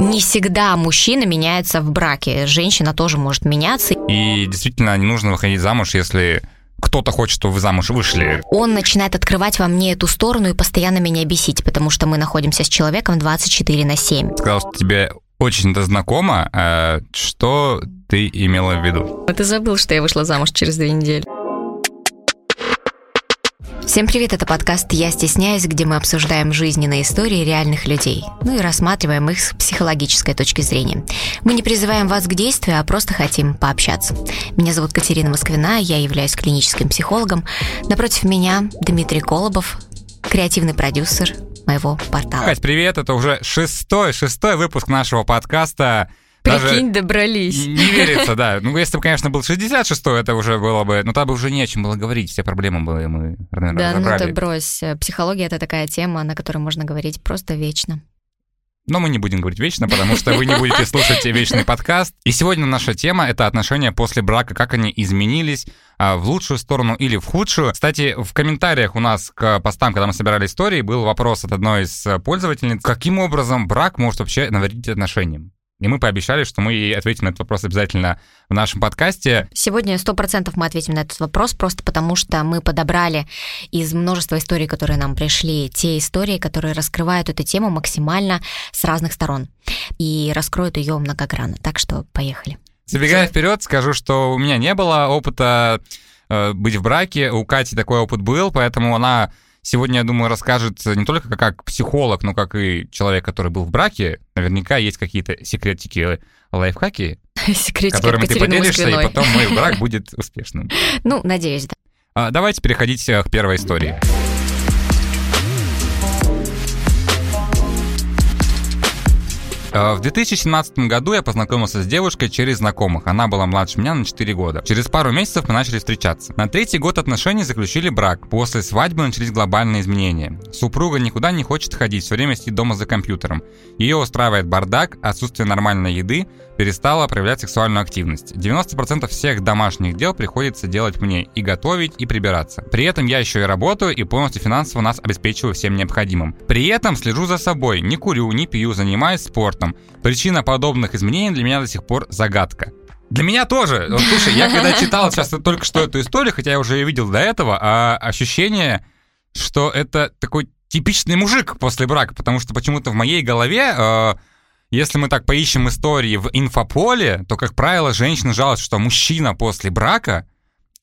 Не всегда мужчина меняется в браке, женщина тоже может меняться. И действительно не нужно выходить замуж, если кто-то хочет, чтобы вы замуж вышли. Он начинает открывать во мне эту сторону и постоянно меня бесить, потому что мы находимся с человеком 24 на 7. Сказал, что тебе очень это знакомо. А что ты имела в виду? Ты забыл, что я вышла замуж через две недели. Всем привет, это подкаст «Я стесняюсь», где мы обсуждаем жизненные истории реальных людей, ну и рассматриваем их с психологической точки зрения. Мы не призываем вас к действию, а просто хотим пообщаться. Меня зовут Катерина Москвина, я являюсь клиническим психологом. Напротив меня Дмитрий Колобов, креативный продюсер моего портала. Кать, привет, это уже шестой, шестой выпуск нашего подкаста Прикинь, Даже добрались. Не верится, да. Ну, если бы, конечно, был 66-й, это уже было бы... Ну, там бы уже не о чем было говорить, все проблемы были мы Да, ну ты брось. Психология — это такая тема, на которой можно говорить просто вечно. Но мы не будем говорить вечно, потому что вы не будете слушать вечный подкаст. И сегодня наша тема — это отношения после брака, как они изменились а, в лучшую сторону или в худшую. Кстати, в комментариях у нас к постам, когда мы собирали истории, был вопрос от одной из пользовательниц, каким образом брак может вообще навредить отношениям. И мы пообещали, что мы ответим на этот вопрос обязательно в нашем подкасте. Сегодня сто процентов мы ответим на этот вопрос, просто потому что мы подобрали из множества историй, которые нам пришли, те истории, которые раскрывают эту тему максимально с разных сторон и раскроют ее многогранно. Так что поехали. Забегая вперед, скажу, что у меня не было опыта э, быть в браке, у Кати такой опыт был, поэтому она сегодня, я думаю, расскажет не только как психолог, но как и человек, который был в браке. Наверняка есть какие-то секретики, лайфхаки, которыми ты поделишься, и потом мой брак будет успешным. Ну, надеюсь, да. А, давайте переходить к первой истории. В 2017 году я познакомился с девушкой через знакомых. Она была младше меня на 4 года. Через пару месяцев мы начали встречаться. На третий год отношений заключили брак. После свадьбы начались глобальные изменения. Супруга никуда не хочет ходить, все время сидит дома за компьютером. Ее устраивает бардак, отсутствие нормальной еды, перестала проявлять сексуальную активность. 90% всех домашних дел приходится делать мне и готовить, и прибираться. При этом я еще и работаю и полностью финансово нас обеспечиваю всем необходимым. При этом слежу за собой, не курю, не пью, занимаюсь спортом. Причина подобных изменений для меня до сих пор загадка. Для меня тоже. Вот, слушай, я когда читал сейчас только что эту историю, хотя я уже ее видел до этого, а ощущение, что это такой типичный мужик после брака, потому что почему-то в моей голове э, если мы так поищем истории в инфополе, то, как правило, женщина жалуется, что мужчина после брака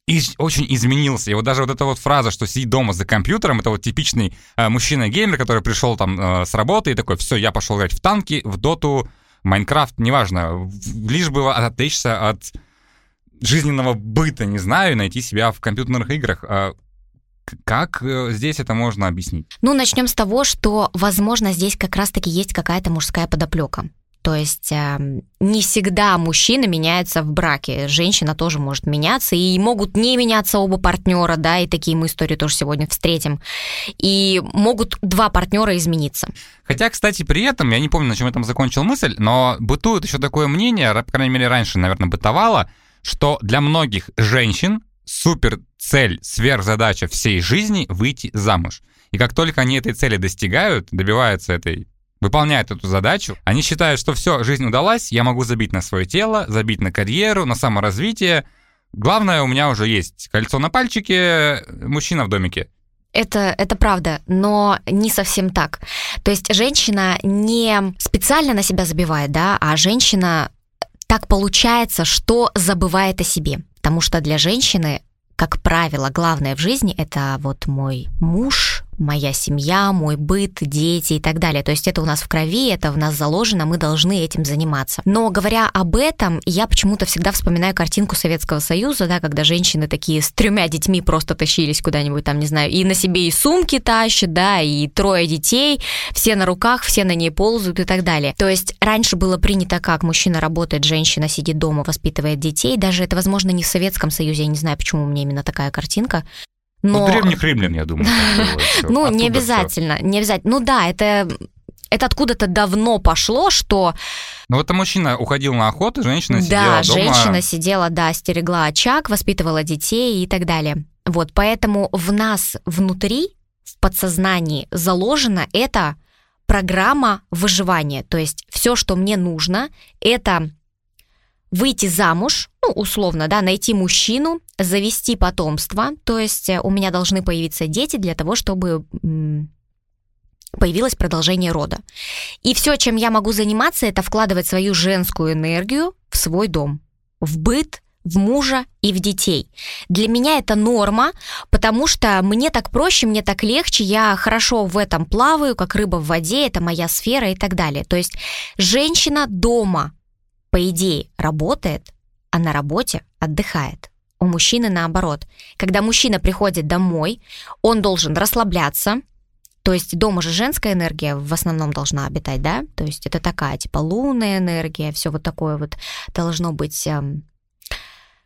из, очень изменился. И вот даже вот эта вот фраза, что сидит дома за компьютером, это вот типичный э, мужчина-геймер, который пришел там э, с работы и такой, все, я пошел играть в танки, в доту, Майнкрафт, неважно, лишь бы отвлечься от жизненного быта, не знаю, найти себя в компьютерных играх. А как э, здесь это можно объяснить? Ну, начнем с того, что, возможно, здесь как раз-таки есть какая-то мужская подоплека. То есть э, не всегда мужчина меняется в браке, женщина тоже может меняться, и могут не меняться оба партнера, да, и такие мы истории тоже сегодня встретим. И могут два партнера измениться. Хотя, кстати, при этом, я не помню, на чем я там закончил мысль, но бытует еще такое мнение, по крайней мере, раньше, наверное, бытовало, что для многих женщин супер цель, сверхзадача всей жизни — выйти замуж. И как только они этой цели достигают, добиваются этой выполняют эту задачу, они считают, что все, жизнь удалась, я могу забить на свое тело, забить на карьеру, на саморазвитие. Главное, у меня уже есть кольцо на пальчике, мужчина в домике. Это, это правда, но не совсем так. То есть женщина не специально на себя забивает, да, а женщина так получается, что забывает о себе. Потому что для женщины, как правило, главное в жизни это вот мой муж, моя семья, мой быт, дети и так далее. То есть это у нас в крови, это в нас заложено, мы должны этим заниматься. Но говоря об этом, я почему-то всегда вспоминаю картинку Советского Союза, да, когда женщины такие с тремя детьми просто тащились куда-нибудь там, не знаю, и на себе и сумки тащат, да, и трое детей, все на руках, все на ней ползают и так далее. То есть раньше было принято как мужчина работает, женщина сидит дома, воспитывает детей. Даже это, возможно, не в Советском Союзе, я не знаю, почему у меня именно такая картинка. Но... Ну, древних римлян, я думаю. Ну, не обязательно, не обязательно. Ну да, это это откуда-то давно пошло, что... Ну, это мужчина уходил на охоту, женщина сидела дома. Да, женщина сидела, да, стерегла очаг, воспитывала детей и так далее. Вот, поэтому в нас внутри, в подсознании заложено это программа выживания. То есть все, что мне нужно, это выйти замуж, ну, условно, да, найти мужчину, завести потомство, то есть э, у меня должны появиться дети для того, чтобы появилось продолжение рода. И все, чем я могу заниматься, это вкладывать свою женскую энергию в свой дом, в быт, в мужа и в детей. Для меня это норма, потому что мне так проще, мне так легче, я хорошо в этом плаваю, как рыба в воде, это моя сфера и так далее. То есть женщина дома, по идее, работает, а на работе отдыхает. У мужчины наоборот. Когда мужчина приходит домой, он должен расслабляться, то есть дома же женская энергия в основном должна обитать, да? То есть это такая, типа, лунная энергия, все вот такое вот должно быть эм,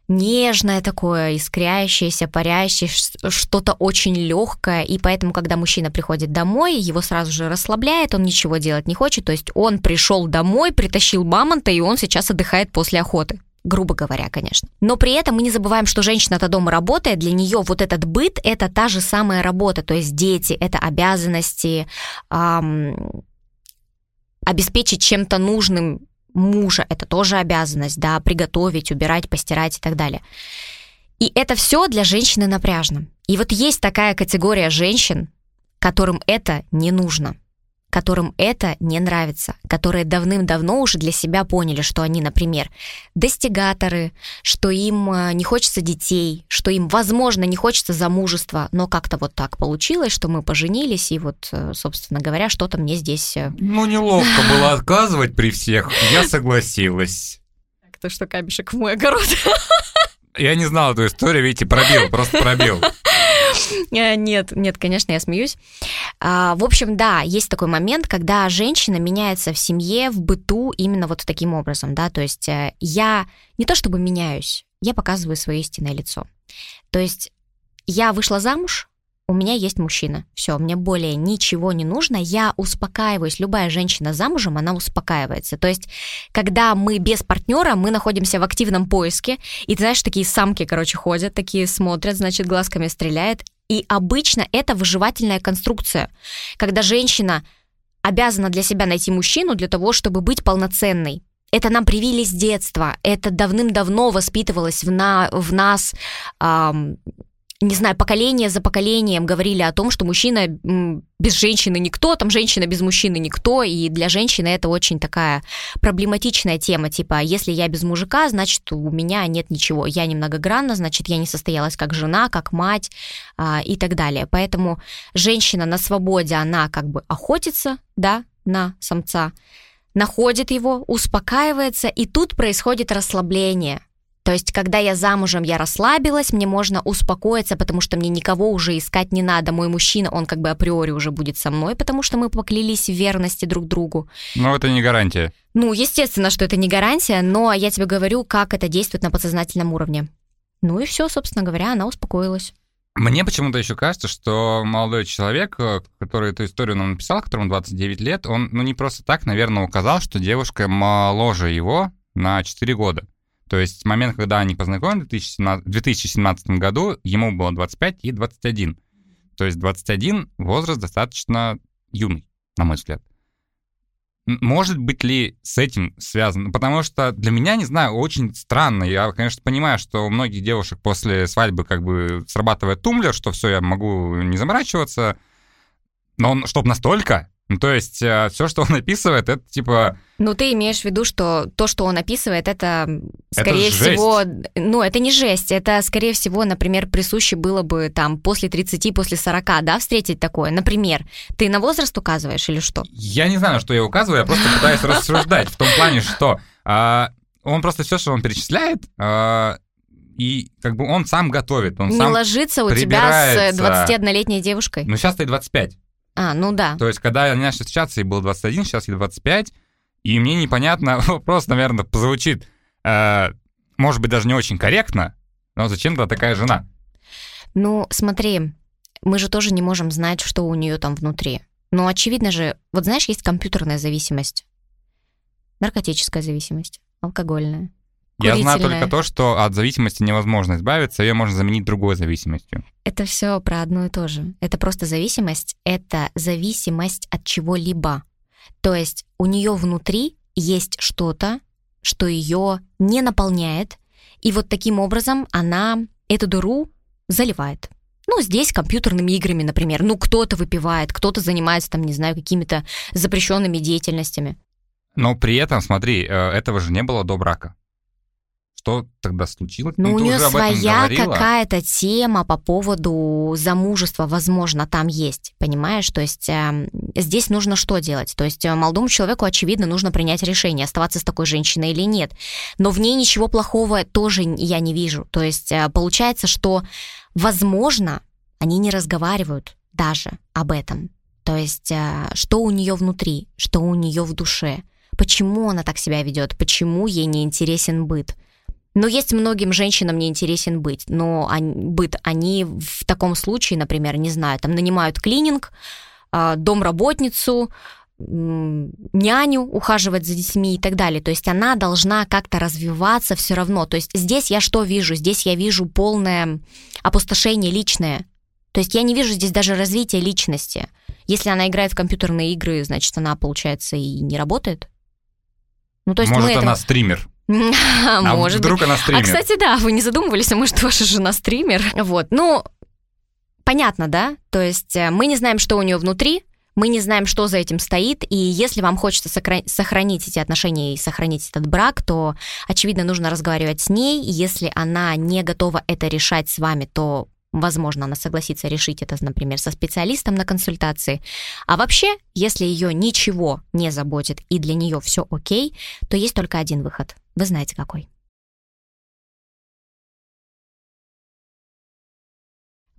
нежное такое, искрящееся, парящее, что-то очень легкое. И поэтому, когда мужчина приходит домой, его сразу же расслабляет, он ничего делать не хочет. То есть он пришел домой, притащил мамонта, и он сейчас отдыхает после охоты грубо говоря, конечно. Но при этом мы не забываем, что женщина-то дома работает, для нее вот этот быт – это та же самая работа, то есть дети – это обязанности, эм, обеспечить чем-то нужным мужа, это тоже обязанность, да, приготовить, убирать, постирать и так далее. И это все для женщины напряжно. И вот есть такая категория женщин, которым это не нужно которым это не нравится, которые давным-давно уже для себя поняли, что они, например, достигаторы, что им э, не хочется детей, что им, возможно, не хочется замужества, но как-то вот так получилось, что мы поженились, и вот, э, собственно говоря, что-то мне здесь... Э, ну, неловко было отказывать при всех, я согласилась. Так, то что камешек в мой огород. Я не знал эту историю, видите, пробил, просто пробил. Э, нет, нет, конечно, я смеюсь. А, в общем, да, есть такой момент, когда женщина меняется в семье, в быту именно вот таким образом, да, то есть э, я не то чтобы меняюсь, я показываю свое истинное лицо. То есть я вышла замуж, у меня есть мужчина. Все, мне более ничего не нужно. Я успокаиваюсь. Любая женщина замужем, она успокаивается. То есть, когда мы без партнера, мы находимся в активном поиске, и ты знаешь, такие самки, короче, ходят, такие смотрят, значит, глазками стреляют. И обычно это выживательная конструкция, когда женщина обязана для себя найти мужчину для того, чтобы быть полноценной. Это нам привили с детства, это давным-давно воспитывалось в, на, в нас эм, не знаю, поколение за поколением говорили о том, что мужчина без женщины никто, там женщина без мужчины никто, и для женщины это очень такая проблематичная тема, типа, если я без мужика, значит, у меня нет ничего, я немногогранна, значит, я не состоялась как жена, как мать а, и так далее. Поэтому женщина на свободе, она как бы охотится, да, на самца, находит его, успокаивается, и тут происходит расслабление – то есть, когда я замужем, я расслабилась, мне можно успокоиться, потому что мне никого уже искать не надо. Мой мужчина, он как бы априори уже будет со мной, потому что мы поклялись в верности друг другу. Но это не гарантия. Ну, естественно, что это не гарантия, но я тебе говорю, как это действует на подсознательном уровне. Ну и все, собственно говоря, она успокоилась. Мне почему-то еще кажется, что молодой человек, э, который эту историю нам написал, которому 29 лет, он ну, не просто так, наверное, указал, что девушка моложе его на 4 года. То есть момент, когда они познакомились в 2017, 2017 году, ему было 25 и 21. То есть 21 возраст достаточно юный, на мой взгляд. Может быть ли с этим связано? Потому что для меня, не знаю, очень странно. Я, конечно, понимаю, что у многих девушек после свадьбы как бы срабатывает тумблер, что все, я могу не заморачиваться. Но он, чтобы настолько, ну, то есть э, все, что он описывает, это типа... Ну, ты имеешь в виду, что то, что он описывает, это, скорее это всего... Ну, это не жесть, это, скорее всего, например, присуще было бы там после 30, после 40, да, встретить такое. Например, ты на возраст указываешь или что? Я не знаю, что я указываю, я просто пытаюсь рассуждать в том плане, что а, он просто все, что он перечисляет, а, и как бы он сам готовит, он не сам ложится у тебя с 21-летней девушкой. Ну, сейчас ты 25. А, ну да. То есть, когда я начал встречаться, ей было 21, сейчас ей 25, и мне непонятно, вопрос, наверное, позвучит, э, может быть, даже не очень корректно, но зачем тогда такая жена? Ну, смотри, мы же тоже не можем знать, что у нее там внутри. Но очевидно же, вот знаешь, есть компьютерная зависимость, наркотическая зависимость, алкогольная. Я знаю только то, что от зависимости невозможно избавиться, ее можно заменить другой зависимостью. Это все про одно и то же. Это просто зависимость, это зависимость от чего-либо. То есть у нее внутри есть что-то, что ее не наполняет, и вот таким образом она эту дыру заливает. Ну, здесь компьютерными играми, например. Ну, кто-то выпивает, кто-то занимается, там, не знаю, какими-то запрещенными деятельностями. Но при этом, смотри, э, этого же не было до брака. Что тогда случилось? Ну, ну у нее своя какая-то тема по поводу замужества, возможно, там есть, понимаешь? То есть эм, здесь нужно что делать? То есть э, молодому человеку, очевидно, нужно принять решение, оставаться с такой женщиной или нет. Но в ней ничего плохого тоже я не вижу. То есть э, получается, что, возможно, они не разговаривают даже об этом. То есть э, что у нее внутри, что у нее в душе, почему она так себя ведет, почему ей не интересен быт. Но есть многим женщинам не интересен быть, но они, быт, они в таком случае, например, не знаю, там нанимают клининг, а, домработницу, няню ухаживать за детьми и так далее. То есть она должна как-то развиваться все равно. То есть здесь я что вижу? Здесь я вижу полное опустошение личное. То есть я не вижу здесь даже развития личности. Если она играет в компьютерные игры, значит, она, получается, и не работает. Ну, то есть Может, она этого- стример. А, А может быть. вдруг она А, стример? кстати, да, вы не задумывались, а может, ваша жена стример? Вот, ну, понятно, да? То есть э, мы не знаем, что у нее внутри, мы не знаем, что за этим стоит, и если вам хочется сохранить эти отношения и сохранить этот брак, то, очевидно, нужно разговаривать с ней, если она не готова это решать с вами, то Возможно, она согласится решить это, например, со специалистом на консультации. А вообще, если ее ничего не заботит и для нее все окей, то есть только один выход. Вы знаете какой.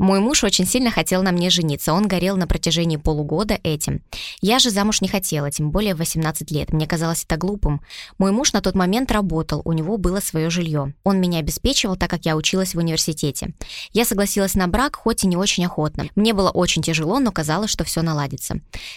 Мой муж очень сильно хотел на мне жениться. Он горел на протяжении полугода этим. Я же замуж не хотела, тем более в 18 лет. Мне казалось это глупым. Мой муж на тот момент работал, у него было свое жилье. Он меня обеспечивал, так как я училась в университете. Я согласилась на брак, хоть и не очень охотно. Мне было очень тяжело, но казалось, что все наладится.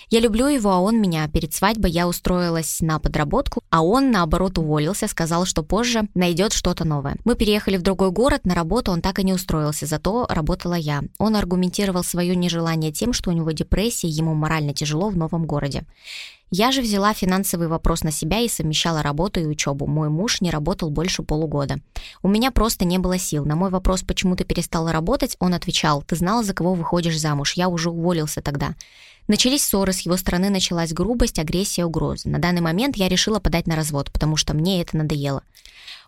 Я люблю его, а он меня. Перед свадьбой я устроилась на подработку, а он, наоборот, уволился, сказал, что позже найдет что-то новое. Мы переехали в другой город, на работу он так и не устроился, зато работала я. Он аргументировал свое нежелание тем, что у него депрессия, ему морально тяжело в новом городе. Я же взяла финансовый вопрос на себя и совмещала работу и учебу. Мой муж не работал больше полугода. У меня просто не было сил. На мой вопрос, почему ты перестала работать, он отвечал, ты знала, за кого выходишь замуж, я уже уволился тогда. Начались ссоры, с его стороны началась грубость, агрессия, угрозы. На данный момент я решила подать на развод, потому что мне это надоело.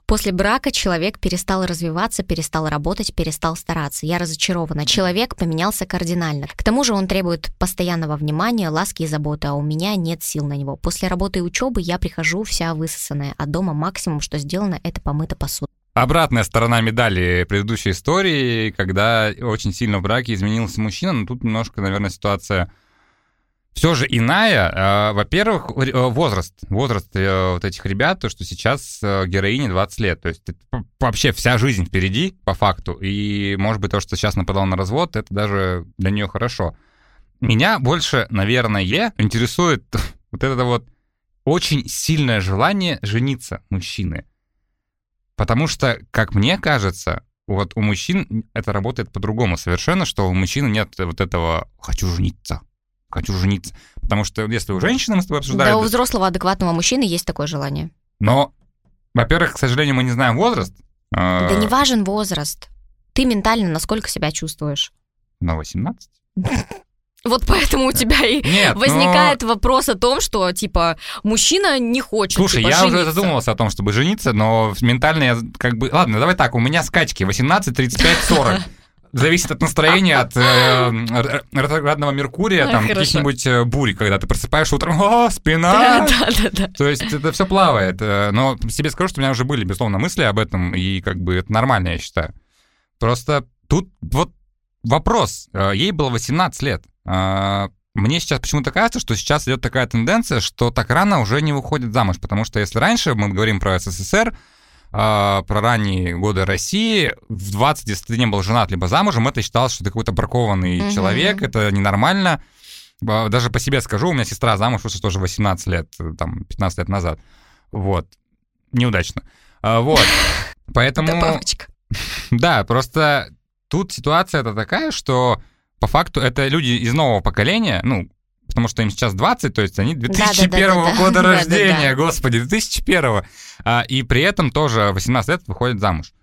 После брака человек перестал развиваться, перестал работать, перестал стараться. Я разочарована. Человек поменялся кардинально. К тому же он требует постоянного внимания, ласки и заботы, а у меня нет сил на него. После работы и учебы я прихожу вся высосанная, а дома максимум, что сделано, это помыта посуда. Обратная сторона медали предыдущей истории, когда очень сильно в браке изменился мужчина, но тут немножко, наверное, ситуация все же иная. Э, Во-первых, э, возраст. Возраст э, вот этих ребят, то, что сейчас героине 20 лет. То есть вообще вся жизнь впереди, по факту. И, может быть, то, что сейчас нападал на развод, это даже для нее хорошо. Меня больше, наверное, интересует вот это вот очень сильное желание жениться мужчины. Потому что, как мне кажется, вот у мужчин это работает по-другому совершенно, что у мужчины нет вот этого «хочу жениться», «хочу жениться». Потому что если у женщины мы с тобой обсуждали... Да, у взрослого адекватного мужчины есть такое желание. Но, во-первых, к сожалению, мы не знаем возраст. Да э, не важен возраст. Ты ментально насколько себя чувствуешь. На 18? Вот поэтому у тебя и Нет, но- возникает вопрос о том, что, типа, мужчина не хочет Слушай, типа, я уже жениться. задумывался о том, чтобы жениться, но ментально я как бы... Ладно, давай так, у меня скачки 18, 35, 40. Зависит от настроения, от э, ретроградного Меркурия, А, там каких-нибудь э, бурь, когда ты просыпаешься утром, о, спина! да, да, да. То есть это все плавает. э, Но себе скажу, что у меня уже были, безусловно, мысли об этом, и как бы это нормально, я считаю. Просто тут вот вопрос. Э, Ей было 18 лет. Мне сейчас почему-то кажется, что сейчас идет такая тенденция, что так рано уже не выходит замуж. Потому что если раньше мы говорим про СССР, э, про ранние годы России, в 20, если ты не был женат либо замужем, это считалось, что ты какой-то бракованный Мгм. человек, это ненормально. Даже по себе скажу, у меня сестра замуж вышла тоже 18 лет, э, там, 15 лет назад. Вот. Неудачно. А, Вот. Поэтому... Добавочка. Да, просто тут ситуация это такая, что по факту это люди из нового поколения, ну, потому что им сейчас 20, то есть они 2001 да, да, да, года рождения, господи, 2001. А, и при этом тоже 18 лет выходят замуж.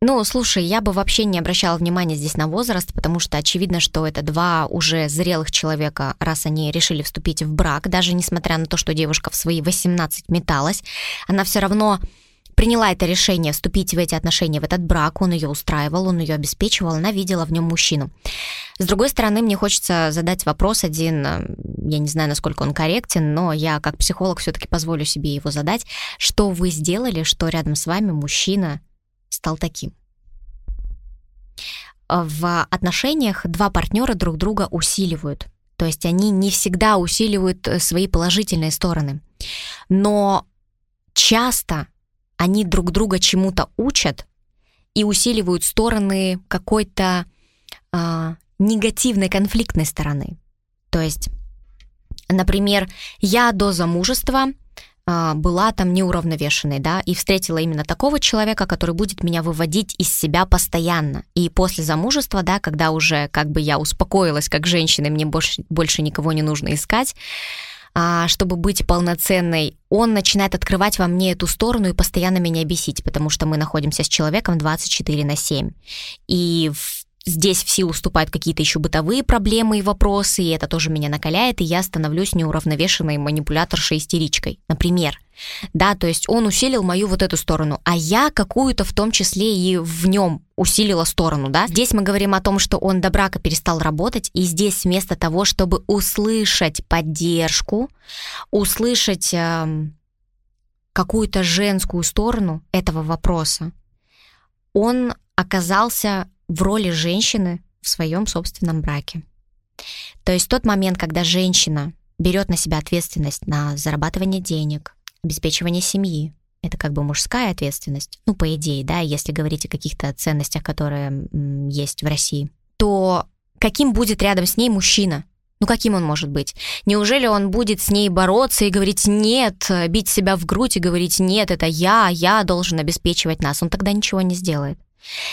Ну, слушай, я бы вообще не обращала внимания здесь на возраст, потому что очевидно, что это два уже зрелых человека, раз они решили вступить в брак, даже несмотря на то, что девушка в свои 18 металась, она все равно приняла это решение вступить в эти отношения, в этот брак, он ее устраивал, он ее обеспечивал, она видела в нем мужчину. С другой стороны, мне хочется задать вопрос один, э, я не знаю, насколько он корректен, но я как психолог все-таки позволю себе его задать. Что вы сделали, что рядом с вами мужчина стал таким? В отношениях два партнера друг друга усиливают. То есть они не всегда усиливают э, свои положительные стороны. Но часто они друг друга чему-то учат и усиливают стороны какой-то э, негативной конфликтной стороны. То есть, например, я до замужества э, была там неуравновешенной, да, и встретила именно такого человека, который будет меня выводить из себя постоянно. И после замужества, да, когда уже как бы я успокоилась как женщина, мне больше, больше никого не нужно искать, а, чтобы быть полноценной, он начинает открывать во мне эту сторону и постоянно меня бесить, потому что мы находимся с человеком 24 на 7. И здесь в силу вступают какие-то еще бытовые проблемы и вопросы, и это тоже меня накаляет, и я становлюсь неуравновешенной манипуляторшей истеричкой, например. Да, то есть он усилил мою вот эту сторону, а я какую-то в том числе и в нем усилила сторону, да. Здесь мы говорим о том, что он до брака перестал работать, и здесь вместо того, чтобы услышать поддержку, услышать э, какую-то женскую сторону этого вопроса, он оказался в роли женщины в своем собственном браке. То есть тот момент, когда женщина берет на себя ответственность на зарабатывание денег, обеспечивание семьи, это как бы мужская ответственность, ну, по идее, да, если говорить о каких-то ценностях, которые есть в России, то каким будет рядом с ней мужчина? Ну, каким он может быть? Неужели он будет с ней бороться и говорить «нет», бить себя в грудь и говорить «нет, это я, я должен обеспечивать нас»? Он тогда ничего не сделает.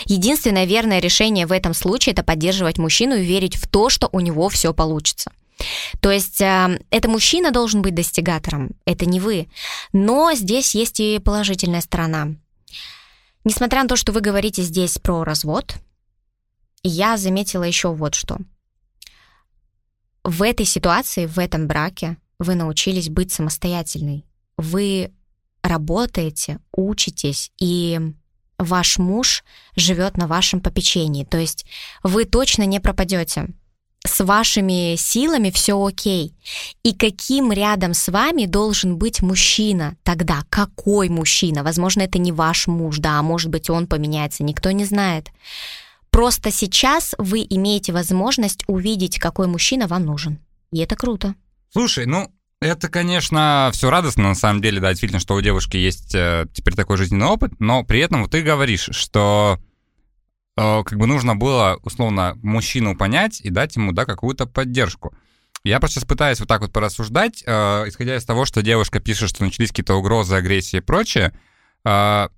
Единственное верное решение в этом случае это поддерживать мужчину и верить в то, что у него все получится. То есть э, это мужчина должен быть достигатором, это не вы. Но здесь есть и положительная сторона. Несмотря на то, что вы говорите здесь про развод, я заметила еще вот что. В этой ситуации, в этом браке вы научились быть самостоятельной. Вы работаете, учитесь и ваш муж живет на вашем попечении. То есть вы точно не пропадете. С вашими силами все окей. И каким рядом с вами должен быть мужчина тогда? Какой мужчина? Возможно, это не ваш муж, да, а может быть, он поменяется, никто не знает. Просто сейчас вы имеете возможность увидеть, какой мужчина вам нужен. И это круто. Слушай, ну, это, конечно, все радостно, на самом деле, да, действительно, что у девушки есть э, теперь такой жизненный опыт, но при этом вот ты говоришь, что э, как бы нужно было, условно, мужчину понять и дать ему, да, какую-то поддержку. Я просто сейчас пытаюсь вот так вот порассуждать, э, исходя из того, что девушка пишет, что начались какие-то угрозы, агрессии и прочее. Э,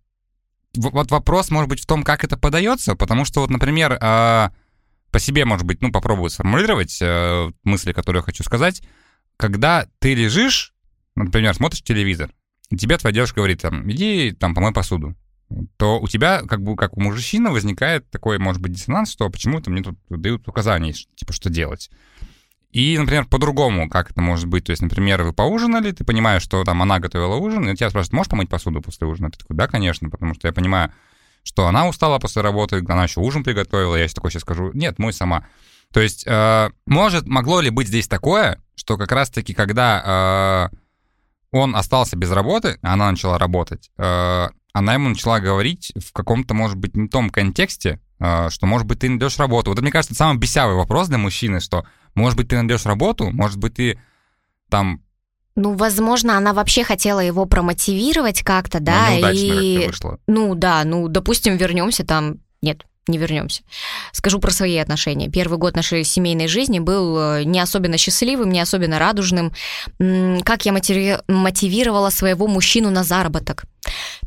вот вопрос может быть в том, как это подается, потому что вот, например, э, по себе, может быть, ну, попробую сформулировать э, мысли, которые я хочу сказать когда ты лежишь, например, смотришь телевизор, и тебе твоя девушка говорит, там, иди там помой посуду, то у тебя, как бы, как у мужчины, возникает такой, может быть, диссонанс, что почему-то мне тут дают указания, типа, что делать. И, например, по-другому, как это может быть. То есть, например, вы поужинали, ты понимаешь, что там она готовила ужин, и тебя спрашивают, можешь помыть посуду после ужина? Ты такой, да, конечно, потому что я понимаю, что она устала после работы, она еще ужин приготовила, я такой сейчас скажу, нет, мой сама. То есть, э, может, могло ли быть здесь такое, что как раз-таки, когда э, он остался без работы, а она начала работать, э, она ему начала говорить в каком-то, может быть, не том контексте, э, что, может быть, ты найдешь работу. Вот это, мне кажется, самый бесявый вопрос для мужчины, что, может быть, ты найдешь работу, может быть, ты там ну, возможно, она вообще хотела его промотивировать как-то, да, ну, и вышло. ну да, ну, допустим, вернемся там, нет, не вернемся. Скажу про свои отношения. Первый год нашей семейной жизни был э, не особенно счастливым, не особенно радужным. Как я мотивировала своего мужчину на заработок?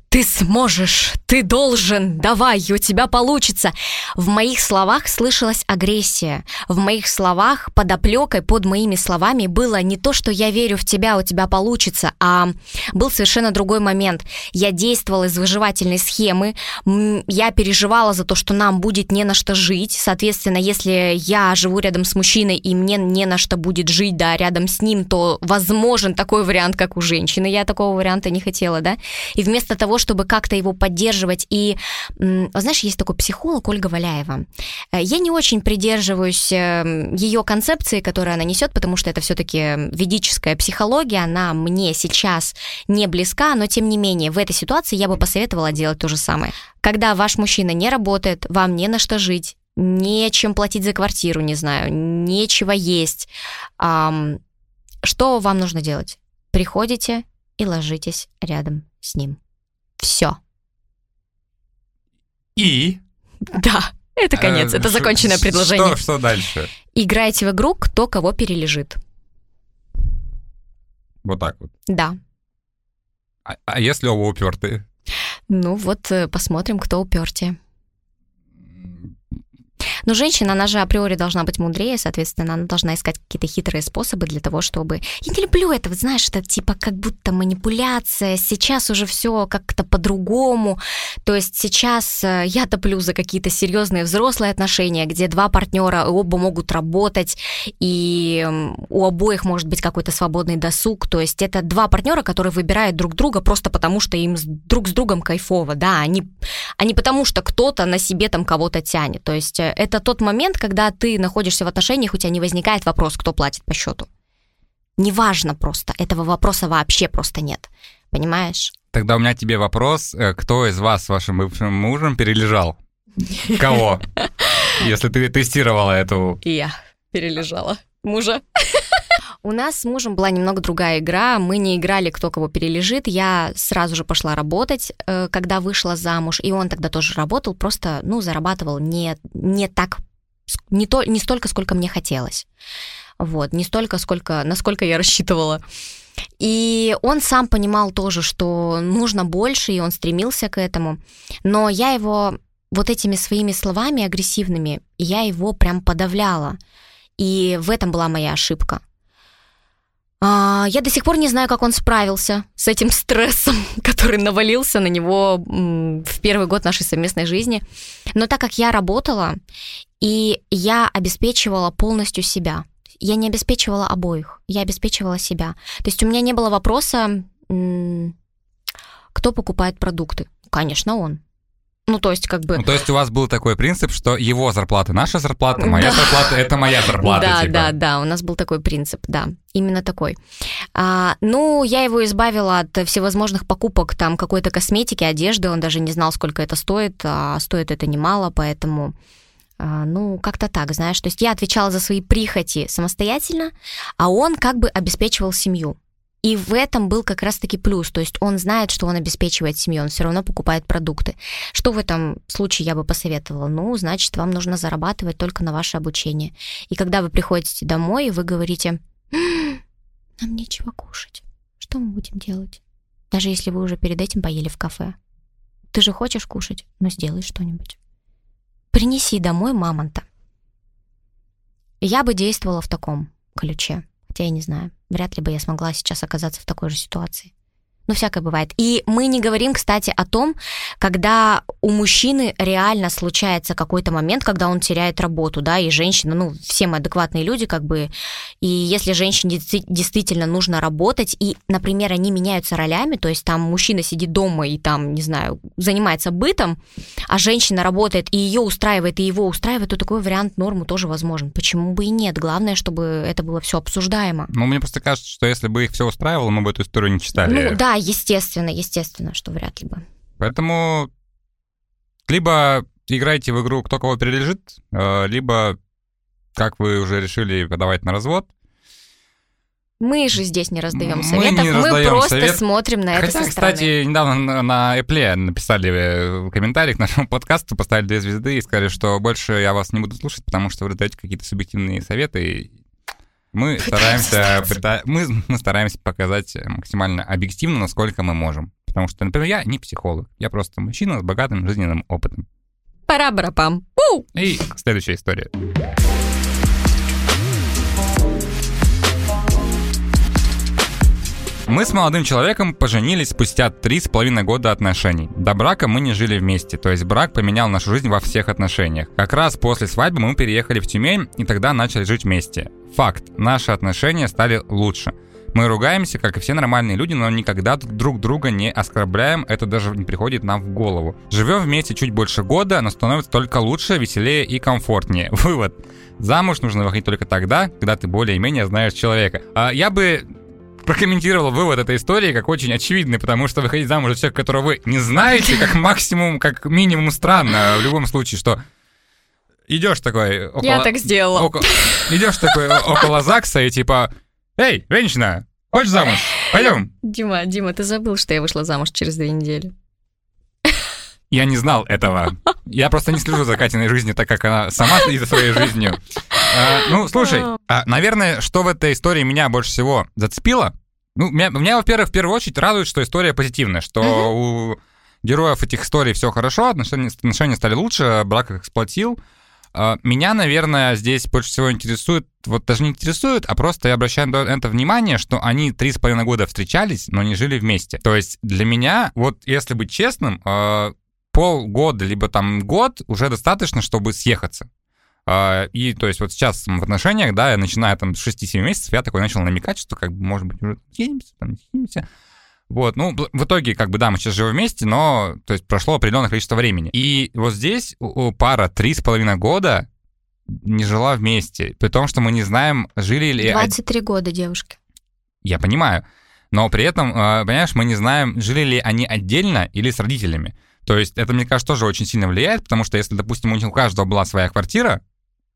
Ты сможешь, ты должен, давай, у тебя получится. В моих словах слышалась агрессия. В моих словах под оплекой, под моими словами было не то, что я верю в тебя, у тебя получится, а был совершенно другой момент. Я действовала из выживательной схемы, я переживала за то, что нам будет не на что жить. Соответственно, если я живу рядом с мужчиной и мне не на что будет жить, да, рядом с ним, то возможен такой вариант, как у женщины. Я такого варианта не хотела, да. И вместо того, чтобы как-то его поддерживать. И, знаешь, есть такой психолог Ольга Валяева. Э, я не очень придерживаюсь э, ее концепции, которую она несет, потому что это все-таки ведическая психология, она мне сейчас не близка, но тем не менее в этой ситуации я бы посоветовала делать то же самое. Когда ваш мужчина не работает, вам не на что жить, нечем платить за квартиру, не знаю, нечего есть. Что вам нужно делать? Приходите и ложитесь рядом с ним. Все. И? Да, это конец, это законченное предложение. Что, что дальше? Играйте в игру, кто кого перележит. Вот так вот? Да. А, а если оба упертые? Ну вот э, посмотрим, кто упертее. Но женщина, она же априори должна быть мудрее, соответственно, она должна искать какие-то хитрые способы для того, чтобы... Я не люблю это, вот знаешь, это типа как будто манипуляция, сейчас уже все как-то по-другому. То есть сейчас э, я топлю за какие-то серьезные взрослые отношения, где два партнера оба могут работать, и у обоих может быть какой-то свободный досуг. То есть это два партнера, которые выбирают друг друга просто потому, что им друг с другом кайфово, да, они, они потому что кто-то на себе там кого-то тянет. То есть э, это тот момент, когда ты находишься в отношениях, у тебя не возникает вопрос, кто платит по счету. Неважно просто, этого вопроса вообще просто нет. Понимаешь? Тогда у меня тебе вопрос, э, кто из вас с вашим бывшим мужем перележал? Кого? Если ты тестировала эту... Я перележала мужа. У нас с мужем была немного другая игра. Мы не играли, кто кого перележит. Я сразу же пошла работать, э, когда вышла замуж, и он тогда тоже работал, просто, ну, зарабатывал не, не так, не, то, не столько, сколько мне хотелось. Вот, не столько, сколько, насколько я рассчитывала. И он сам понимал тоже, что нужно больше, и он стремился к этому. Но я его вот этими своими словами агрессивными, я его прям подавляла. И в этом была моя ошибка. А, я до сих пор не знаю, как он справился с этим стрессом, который навалился на него в первый год нашей совместной жизни. Но так как я работала, и я обеспечивала полностью себя, я не обеспечивала обоих, я обеспечивала себя. То есть у меня не было вопроса, кто покупает продукты. Конечно, он. Ну, то есть, как бы... Ну, то есть у вас был такой принцип, что его зарплата наша зарплата, моя зарплата это моя зарплата. Да, типа. да, да, у нас был такой принцип, да, именно такой. А, ну, я его избавила от всевозможных покупок, там, какой-то косметики, одежды, он даже не знал, сколько это стоит, а стоит это немало, поэтому... А, ну, как-то так, знаешь. То есть я отвечала за свои прихоти самостоятельно, а он как бы обеспечивал семью. И в этом был как раз-таки плюс, то есть он знает, что он обеспечивает семью, он все равно покупает продукты. Что в этом случае я бы посоветовала? Ну, значит, вам нужно зарабатывать только на ваше обучение. И когда вы приходите домой, вы говорите, нам нечего кушать, что мы будем делать? Даже если вы уже перед этим поели в кафе. Ты же хочешь кушать, но сделай что-нибудь. Принеси домой мамонта. Я бы действовала в таком ключе. Хотя я не знаю, вряд ли бы я смогла сейчас оказаться в такой же ситуации. Ну, всякое бывает. И мы не говорим, кстати, о том, когда у мужчины реально случается какой-то момент, когда он теряет работу, да, и женщина, ну, все мы адекватные люди, как бы, и если женщине действительно нужно работать, и, например, они меняются ролями, то есть там мужчина сидит дома и там, не знаю, занимается бытом, а женщина работает, и ее устраивает, и его устраивает, то такой вариант нормы тоже возможен. Почему бы и нет? Главное, чтобы это было все обсуждаемо. Ну, мне просто кажется, что если бы их все устраивало, мы бы эту историю не читали. Ну, да, естественно, естественно, что вряд ли бы. Поэтому либо играйте в игру «Кто кого перележит», э, либо, как вы уже решили, подавать на развод. Мы же здесь не раздаем советов, мы, не мы просто совет. смотрим на Хотя, это со кстати, недавно на Apple написали в комментариях к нашему подкасту, поставили две звезды и сказали, что больше я вас не буду слушать, потому что вы даете какие-то субъективные советы, мы стараемся, мы, мы стараемся показать максимально объективно, насколько мы можем. Потому что, например, я не психолог, я просто мужчина с богатым жизненным опытом. Пара-барапам. И следующая история. Мы с молодым человеком поженились спустя три с половиной года отношений. До брака мы не жили вместе, то есть брак поменял нашу жизнь во всех отношениях. Как раз после свадьбы мы переехали в Тюмень и тогда начали жить вместе. Факт, наши отношения стали лучше. Мы ругаемся, как и все нормальные люди, но никогда друг друга не оскорбляем, это даже не приходит нам в голову. Живем вместе чуть больше года, но становится только лучше, веселее и комфортнее. Вывод. Замуж нужно выходить только тогда, когда ты более-менее знаешь человека. А я бы прокомментировал вывод этой истории как очень очевидный, потому что выходить замуж за человека, которого вы не знаете, как максимум, как минимум странно в любом случае, что идешь такой около... Я так сделала. Около, идешь такой около ЗАГСа и типа, эй, женщина, хочешь замуж? Пойдем. Дима, Дима, ты забыл, что я вышла замуж через две недели. Я не знал этого. Я просто не слежу за Катиной жизнью, так как она сама следит за своей жизнью. А, ну, слушай, а, наверное, что в этой истории меня больше всего зацепило, ну, меня, меня во-первых, в первую очередь радует, что история позитивная, что у героев этих историй все хорошо, отношения, отношения стали лучше, брак их эксплуатил. А, меня, наверное, здесь больше всего интересует, вот даже не интересует, а просто я обращаю на это внимание, что они три с половиной года встречались, но не жили вместе. То есть для меня, вот если быть честным, полгода, либо там год уже достаточно, чтобы съехаться. А, и то есть вот сейчас в отношениях, да, начиная там с 6-7 месяцев, я такой начал намекать, что как бы, может быть, уже съедемся, там, съедемся. Вот, ну, в итоге, как бы, да, мы сейчас живем вместе, но, то есть, прошло определенное количество времени. И вот здесь у пара три с половиной года не жила вместе, при том, что мы не знаем, жили ли... 23 года девушки. Я понимаю, но при этом, а, понимаешь, мы не знаем, жили ли они отдельно или с родителями. То есть это, мне кажется, тоже очень сильно влияет, потому что если, допустим, у них у каждого была своя квартира,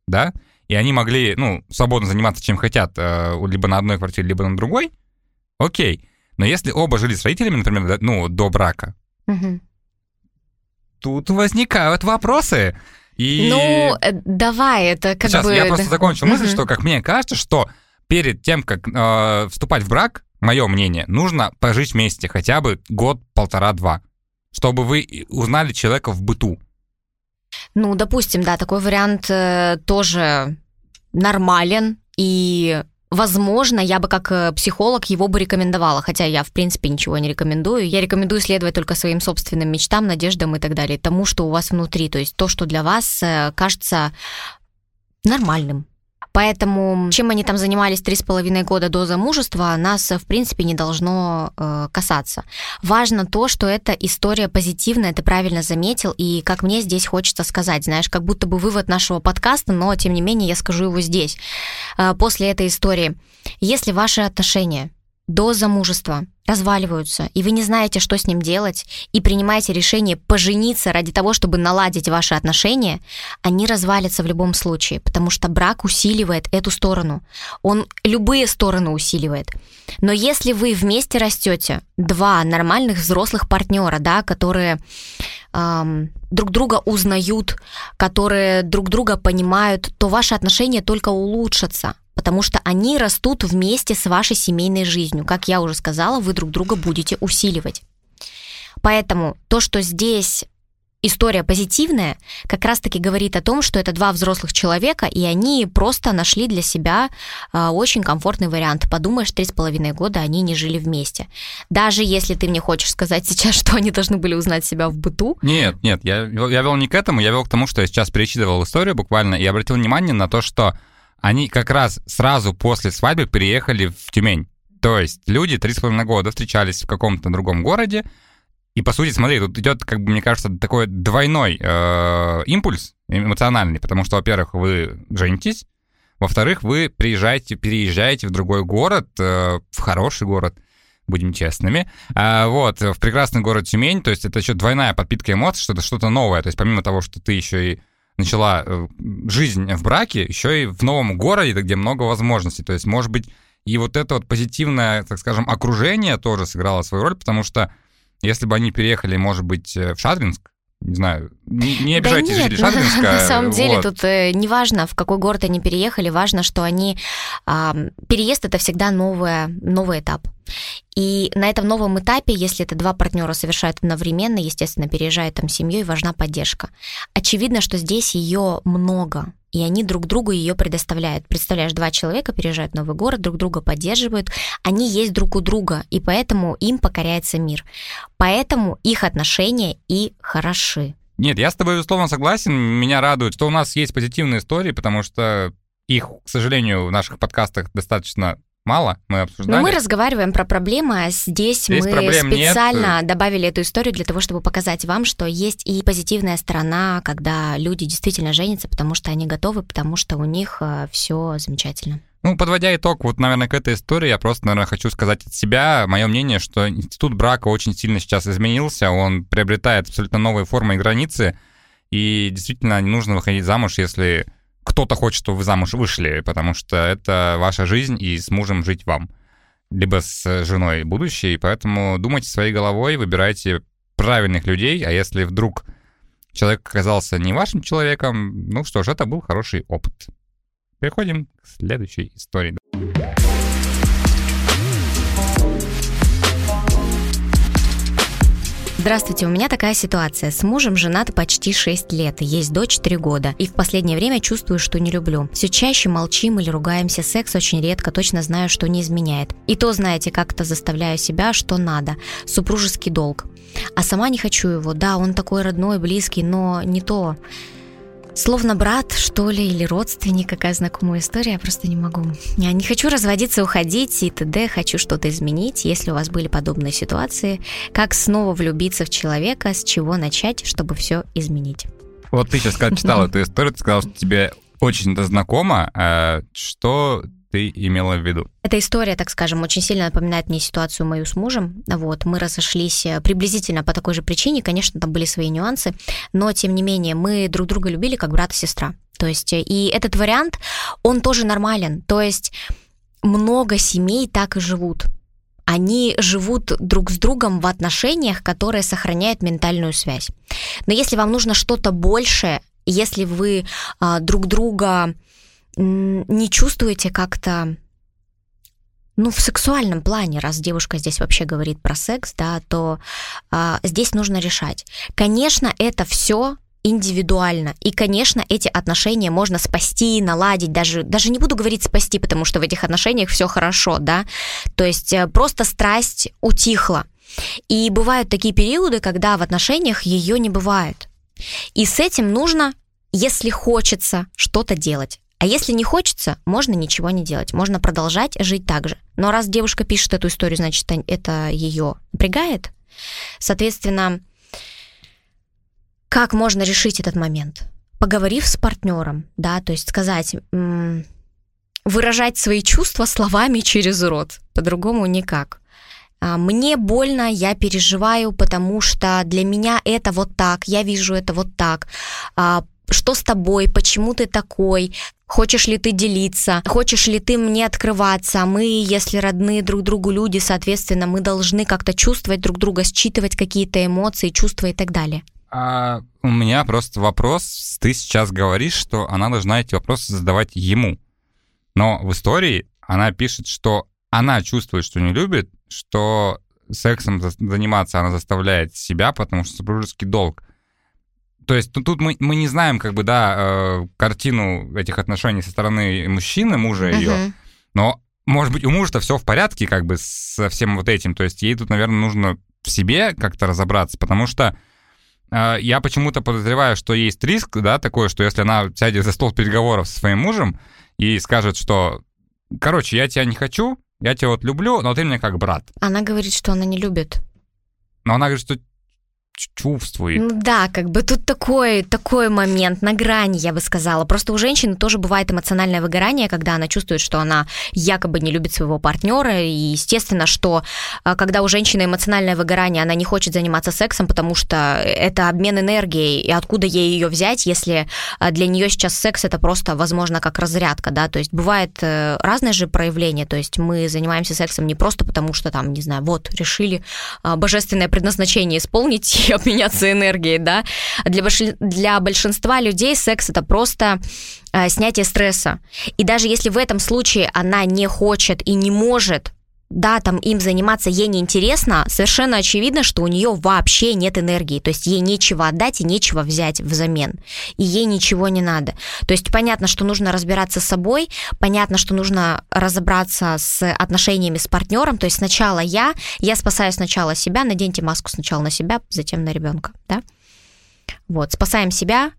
да, и они могли, ну, свободно заниматься чем хотят, э, либо на одной квартире, либо на другой, окей. Но если оба жили с родителями, например, ну, до брака, угу. тут возникают вопросы. И... Ну, э, давай, это как Сейчас, бы... я просто закончу мысль, что, как мне кажется, что перед тем, как э, вступать в брак, мое мнение, нужно пожить вместе хотя бы год, полтора, два чтобы вы узнали человека в быту? Ну, допустим, да, такой вариант э, тоже нормален, и Возможно, я бы как э, психолог его бы рекомендовала, хотя я, в принципе, ничего не рекомендую. Я рекомендую следовать только своим собственным мечтам, надеждам и так далее, тому, что у вас внутри, то есть то, что для вас э, кажется нормальным. Поэтому чем они там занимались три с половиной года до замужества, нас, в принципе, не должно э, касаться. Важно то, что эта история позитивная, ты правильно заметил, и как мне здесь хочется сказать, знаешь, как будто бы вывод нашего подкаста, но тем не менее я скажу его здесь. Э, после этой истории, если ваши отношения до замужества разваливаются, и вы не знаете, что с ним делать, и принимаете решение пожениться ради того, чтобы наладить ваши отношения, они развалятся в любом случае, потому что брак усиливает эту сторону. Он любые стороны усиливает. Но если вы вместе растете, два нормальных взрослых партнера, да, которые эм, друг друга узнают, которые друг друга понимают, то ваши отношения только улучшатся потому что они растут вместе с вашей семейной жизнью. Как я уже сказала, вы друг друга будете усиливать. Поэтому то, что здесь история позитивная, как раз-таки говорит о том, что это два взрослых человека, и они просто нашли для себя э, очень комфортный вариант. Подумаешь, три с половиной года они не жили вместе. Даже если ты мне хочешь сказать сейчас, что они должны были узнать себя в быту. Нет, нет, я, я вел не к этому, я вел к тому, что я сейчас перечитывал историю буквально и обратил внимание на то, что они как раз сразу после свадьбы переехали в Тюмень. То есть люди три с половиной года встречались в каком-то другом городе, и по сути, смотри, тут идет, как бы мне кажется, такой двойной э, импульс эмоциональный, потому что, во-первых, вы женитесь, во-вторых, вы приезжаете, переезжаете в другой город, э, в хороший город, будем честными, а, вот, в прекрасный город Тюмень, то есть это еще двойная подпитка эмоций, что это что-то новое, то есть помимо того, что ты еще и начала э, жизнь в браке, еще и в новом городе, где много возможностей. То есть, может быть, и вот это вот позитивное, так скажем, окружение тоже сыграло свою роль, потому что если бы они переехали, может быть, э, в Шадринск, не знаю, не, не обижайтесь да нет, Шадринска. На самом деле вот. тут э, не важно, в какой город они переехали, важно, что они... Э, переезд — это всегда новое, новый этап. И на этом новом этапе, если это два партнера совершают одновременно, естественно, переезжают там семьей, важна поддержка. Очевидно, что здесь ее много, и они друг другу ее предоставляют. Представляешь, два человека переезжают в новый город, друг друга поддерживают, они есть друг у друга, и поэтому им покоряется мир. Поэтому их отношения и хороши. Нет, я с тобой, безусловно, согласен. Меня радует, что у нас есть позитивные истории, потому что их, к сожалению, в наших подкастах достаточно мало, мы обсуждали. Но мы разговариваем про проблемы, а здесь, здесь мы специально нет. добавили эту историю для того, чтобы показать вам, что есть и позитивная сторона, когда люди действительно женятся, потому что они готовы, потому что у них э, все замечательно. Ну, подводя итог, вот, наверное, к этой истории, я просто, наверное, хочу сказать от себя, мое мнение, что институт брака очень сильно сейчас изменился, он приобретает абсолютно новые формы и границы, и действительно не нужно выходить замуж, если кто-то хочет, чтобы вы замуж вышли, потому что это ваша жизнь, и с мужем жить вам. Либо с женой будущей, поэтому думайте своей головой, выбирайте правильных людей, а если вдруг человек оказался не вашим человеком, ну что ж, это был хороший опыт. Переходим к следующей истории. Здравствуйте, у меня такая ситуация. С мужем женат почти 6 лет, есть дочь 3 года. И в последнее время чувствую, что не люблю. Все чаще молчим или ругаемся, секс очень редко, точно знаю, что не изменяет. И то, знаете, как-то заставляю себя, что надо. Супружеский долг. А сама не хочу его. Да, он такой родной, близкий, но не то. Словно брат, что ли, или родственник, какая знакомая история, я просто не могу. Я не хочу разводиться, уходить и т.д. Хочу что-то изменить. Если у вас были подобные ситуации, как снова влюбиться в человека, с чего начать, чтобы все изменить? Вот ты сейчас, когда читала эту историю, ты сказал, что тебе очень это знакомо. А что ты имела в виду? Эта история, так скажем, очень сильно напоминает мне ситуацию мою с мужем. Вот, мы разошлись э, приблизительно по такой же причине. Конечно, там были свои нюансы, но, тем не менее, мы друг друга любили как брат и сестра. То есть, э, и этот вариант, он тоже нормален. То есть, много семей так и живут они живут друг с другом в отношениях, которые сохраняют ментальную связь. Но если вам нужно что-то большее, если вы а, друг друга не чувствуете как-то ну, в сексуальном плане, раз девушка здесь вообще говорит про секс, да, то а, здесь нужно решать. Конечно, это все индивидуально. И, конечно, эти отношения можно спасти, наладить, даже, даже не буду говорить спасти, потому что в этих отношениях все хорошо, да. То есть э, просто страсть утихла. И бывают такие периоды, когда в отношениях ее не бывает. И с этим нужно, если хочется, что-то делать. А если не хочется, можно ничего не делать, можно продолжать жить так же. Но раз девушка пишет эту историю, значит, это ее напрягает. Соответственно, как можно решить этот момент? Поговорив с партнером, да, то есть сказать, выражать свои чувства словами через рот, по-другому никак. А, мне больно, я переживаю, потому что для меня это вот так, я вижу это вот так. Что с тобой, почему ты такой, Хочешь ли ты делиться? Хочешь ли ты мне открываться? Мы, если родные друг другу люди, соответственно, мы должны как-то чувствовать друг друга, считывать какие-то эмоции, чувства и так далее. А у меня просто вопрос. Ты сейчас говоришь, что она должна эти вопросы задавать ему. Но в истории она пишет, что она чувствует, что не любит, что сексом заниматься она заставляет себя, потому что супружеский долг. То есть ну, тут мы, мы не знаем, как бы, да, э, картину этих отношений со стороны мужчины, мужа uh-huh. ее, но, может быть, у мужа-то все в порядке, как бы, со всем вот этим. То есть ей тут, наверное, нужно в себе как-то разобраться, потому что э, я почему-то подозреваю, что есть риск, да, такой, что если она сядет за стол переговоров со своим мужем и скажет, что, короче, я тебя не хочу, я тебя вот люблю, но ты мне как брат. Она говорит, что она не любит. Но она говорит, что чувствует. Ну да, как бы тут такой, такой момент на грани, я бы сказала. Просто у женщины тоже бывает эмоциональное выгорание, когда она чувствует, что она якобы не любит своего партнера. И естественно, что а, когда у женщины эмоциональное выгорание, она не хочет заниматься сексом, потому что это обмен энергией. И откуда ей ее взять, если а, для нее сейчас секс это просто, возможно, как разрядка, да? То есть бывает э, разные же проявления. То есть мы занимаемся сексом не просто потому, что там, не знаю, вот, решили а, божественное предназначение исполнить энергией, обменяться энергией, да. Для, больш... для большинства людей секс это просто э, снятие стресса. И даже если в этом случае она не хочет и не может да, там им заниматься ей неинтересно, совершенно очевидно, что у нее вообще нет энергии, то есть ей нечего отдать и нечего взять взамен, и ей ничего не надо. То есть понятно, что нужно разбираться с собой, понятно, что нужно разобраться с отношениями с партнером, то есть сначала я, я спасаю сначала себя, наденьте маску сначала на себя, затем на ребенка, да. Вот, спасаем себя,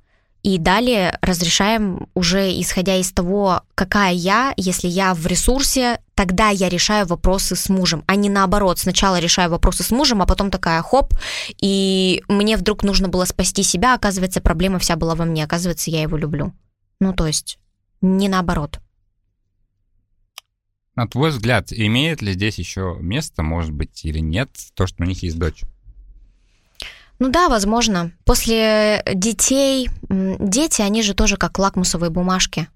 и далее разрешаем уже исходя из того, какая я, если я в ресурсе, тогда я решаю вопросы с мужем, а не наоборот. Сначала решаю вопросы с мужем, а потом такая хоп, и мне вдруг нужно было спасти себя, оказывается, проблема вся была во мне, оказывается, я его люблю. Ну, то есть, не наоборот. На твой взгляд, имеет ли здесь еще место, может быть, или нет, то, что у них есть дочь? Ну да, возможно. После детей, дети, они же тоже как лакмусовые бумажки.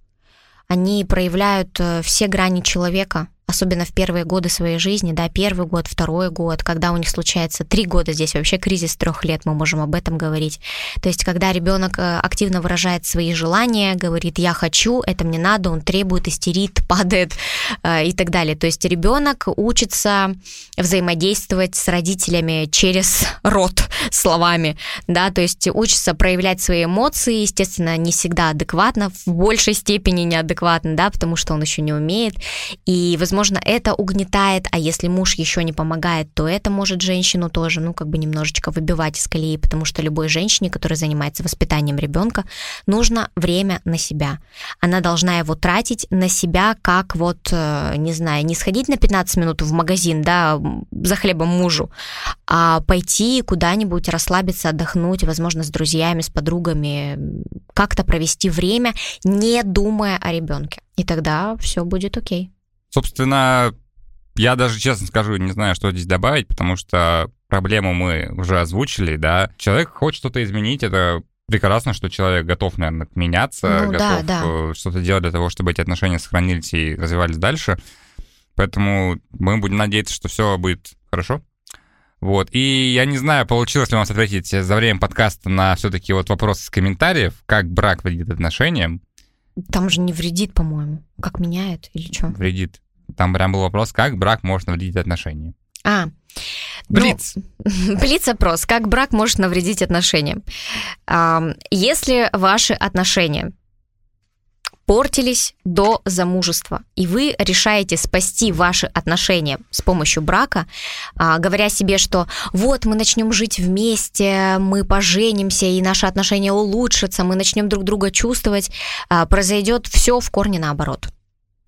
Они проявляют э, все грани человека особенно в первые годы своей жизни, да, первый год, второй год, когда у них случается три года, здесь вообще кризис трех лет, мы можем об этом говорить. То есть, когда ребенок э, активно выражает свои желания, говорит, я хочу, это мне надо, он требует, истерит, падает э, и так далее. То есть, ребенок учится взаимодействовать с родителями через рот словами, да, то есть учится проявлять свои эмоции, естественно, не всегда адекватно, в большей степени неадекватно, да, потому что он еще не умеет, и, возможно, возможно, это угнетает, а если муж еще не помогает, то это может женщину тоже, ну, как бы немножечко выбивать из колеи, потому что любой женщине, которая занимается воспитанием ребенка, нужно время на себя. Она должна его тратить на себя, как вот, э, не знаю, не сходить на 15 минут в магазин, да, за хлебом мужу, а пойти куда-нибудь расслабиться, отдохнуть, возможно, с друзьями, с подругами, как-то провести время, не думая о ребенке. И тогда все будет окей. Собственно, я даже, честно скажу, не знаю, что здесь добавить, потому что проблему мы уже озвучили, да. Человек хочет что-то изменить, это прекрасно, что человек готов, наверное, меняться, ну, готов да, да. Э, что-то делать для того, чтобы эти отношения сохранились и развивались дальше. Поэтому мы будем надеяться, что все будет хорошо. Вот. И я не знаю, получилось ли у нас ответить за время подкаста на все-таки вот вопросы с комментариев, как брак вредит отношениям. Там же не вредит, по-моему. Как меняет или что? Вредит. Там прям был вопрос, как брак может навредить отношениям. А, Блиц. Ну, Блиц-опрос. Как брак может навредить отношениям? Если ваши отношения портились до замужества, и вы решаете спасти ваши отношения с помощью брака, а, говоря себе, что вот мы начнем жить вместе, мы поженимся, и наши отношения улучшатся, мы начнем друг друга чувствовать, а, произойдет все в корне наоборот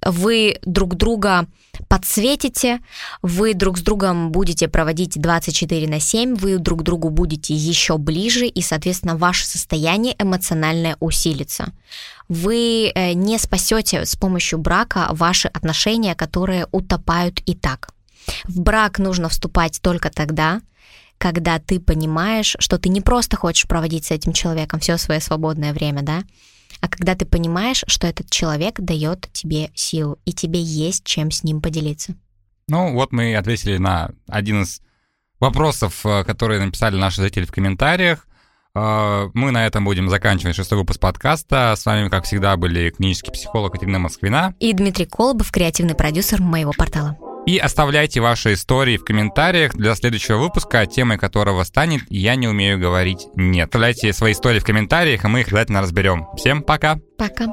вы друг друга подсветите, вы друг с другом будете проводить 24 на 7, вы друг другу будете еще ближе, и, соответственно, ваше состояние эмоциональное усилится. Вы э, не спасете с помощью брака ваши отношения, которые утопают и так. В брак нужно вступать только тогда, когда ты понимаешь, что ты не просто хочешь проводить с этим человеком все свое свободное время, да, а когда ты понимаешь, что этот человек дает тебе силу, и тебе есть чем с ним поделиться. Ну, вот мы ответили на один из вопросов, э, которые написали наши зрители в комментариях. Э, мы на этом будем заканчивать шестой выпуск подкаста. С вами, как всегда, были клинический психолог Екатерина Москвина и Дмитрий Колобов, креативный продюсер моего портала. И оставляйте ваши истории в комментариях для следующего выпуска, темой которого станет «Я не умею говорить нет». Оставляйте свои истории в комментариях, и мы их обязательно разберем. Всем пока! Пока!